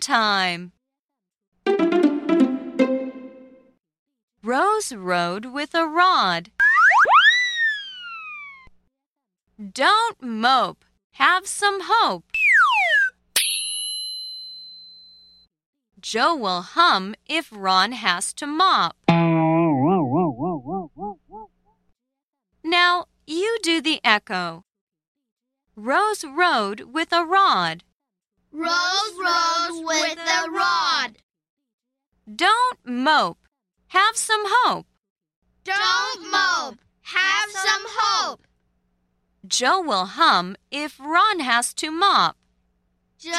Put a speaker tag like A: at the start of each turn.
A: time. Rose rode with a rod. Don't mope. Have some hope. Joe will hum if Ron has to mop. Now you do the echo. Rose rode with a rod.
B: Rose
A: Don't mope. Have some hope.
B: Don't mope. Have some hope.
A: Joe will hum if Ron has to mop.
B: Joe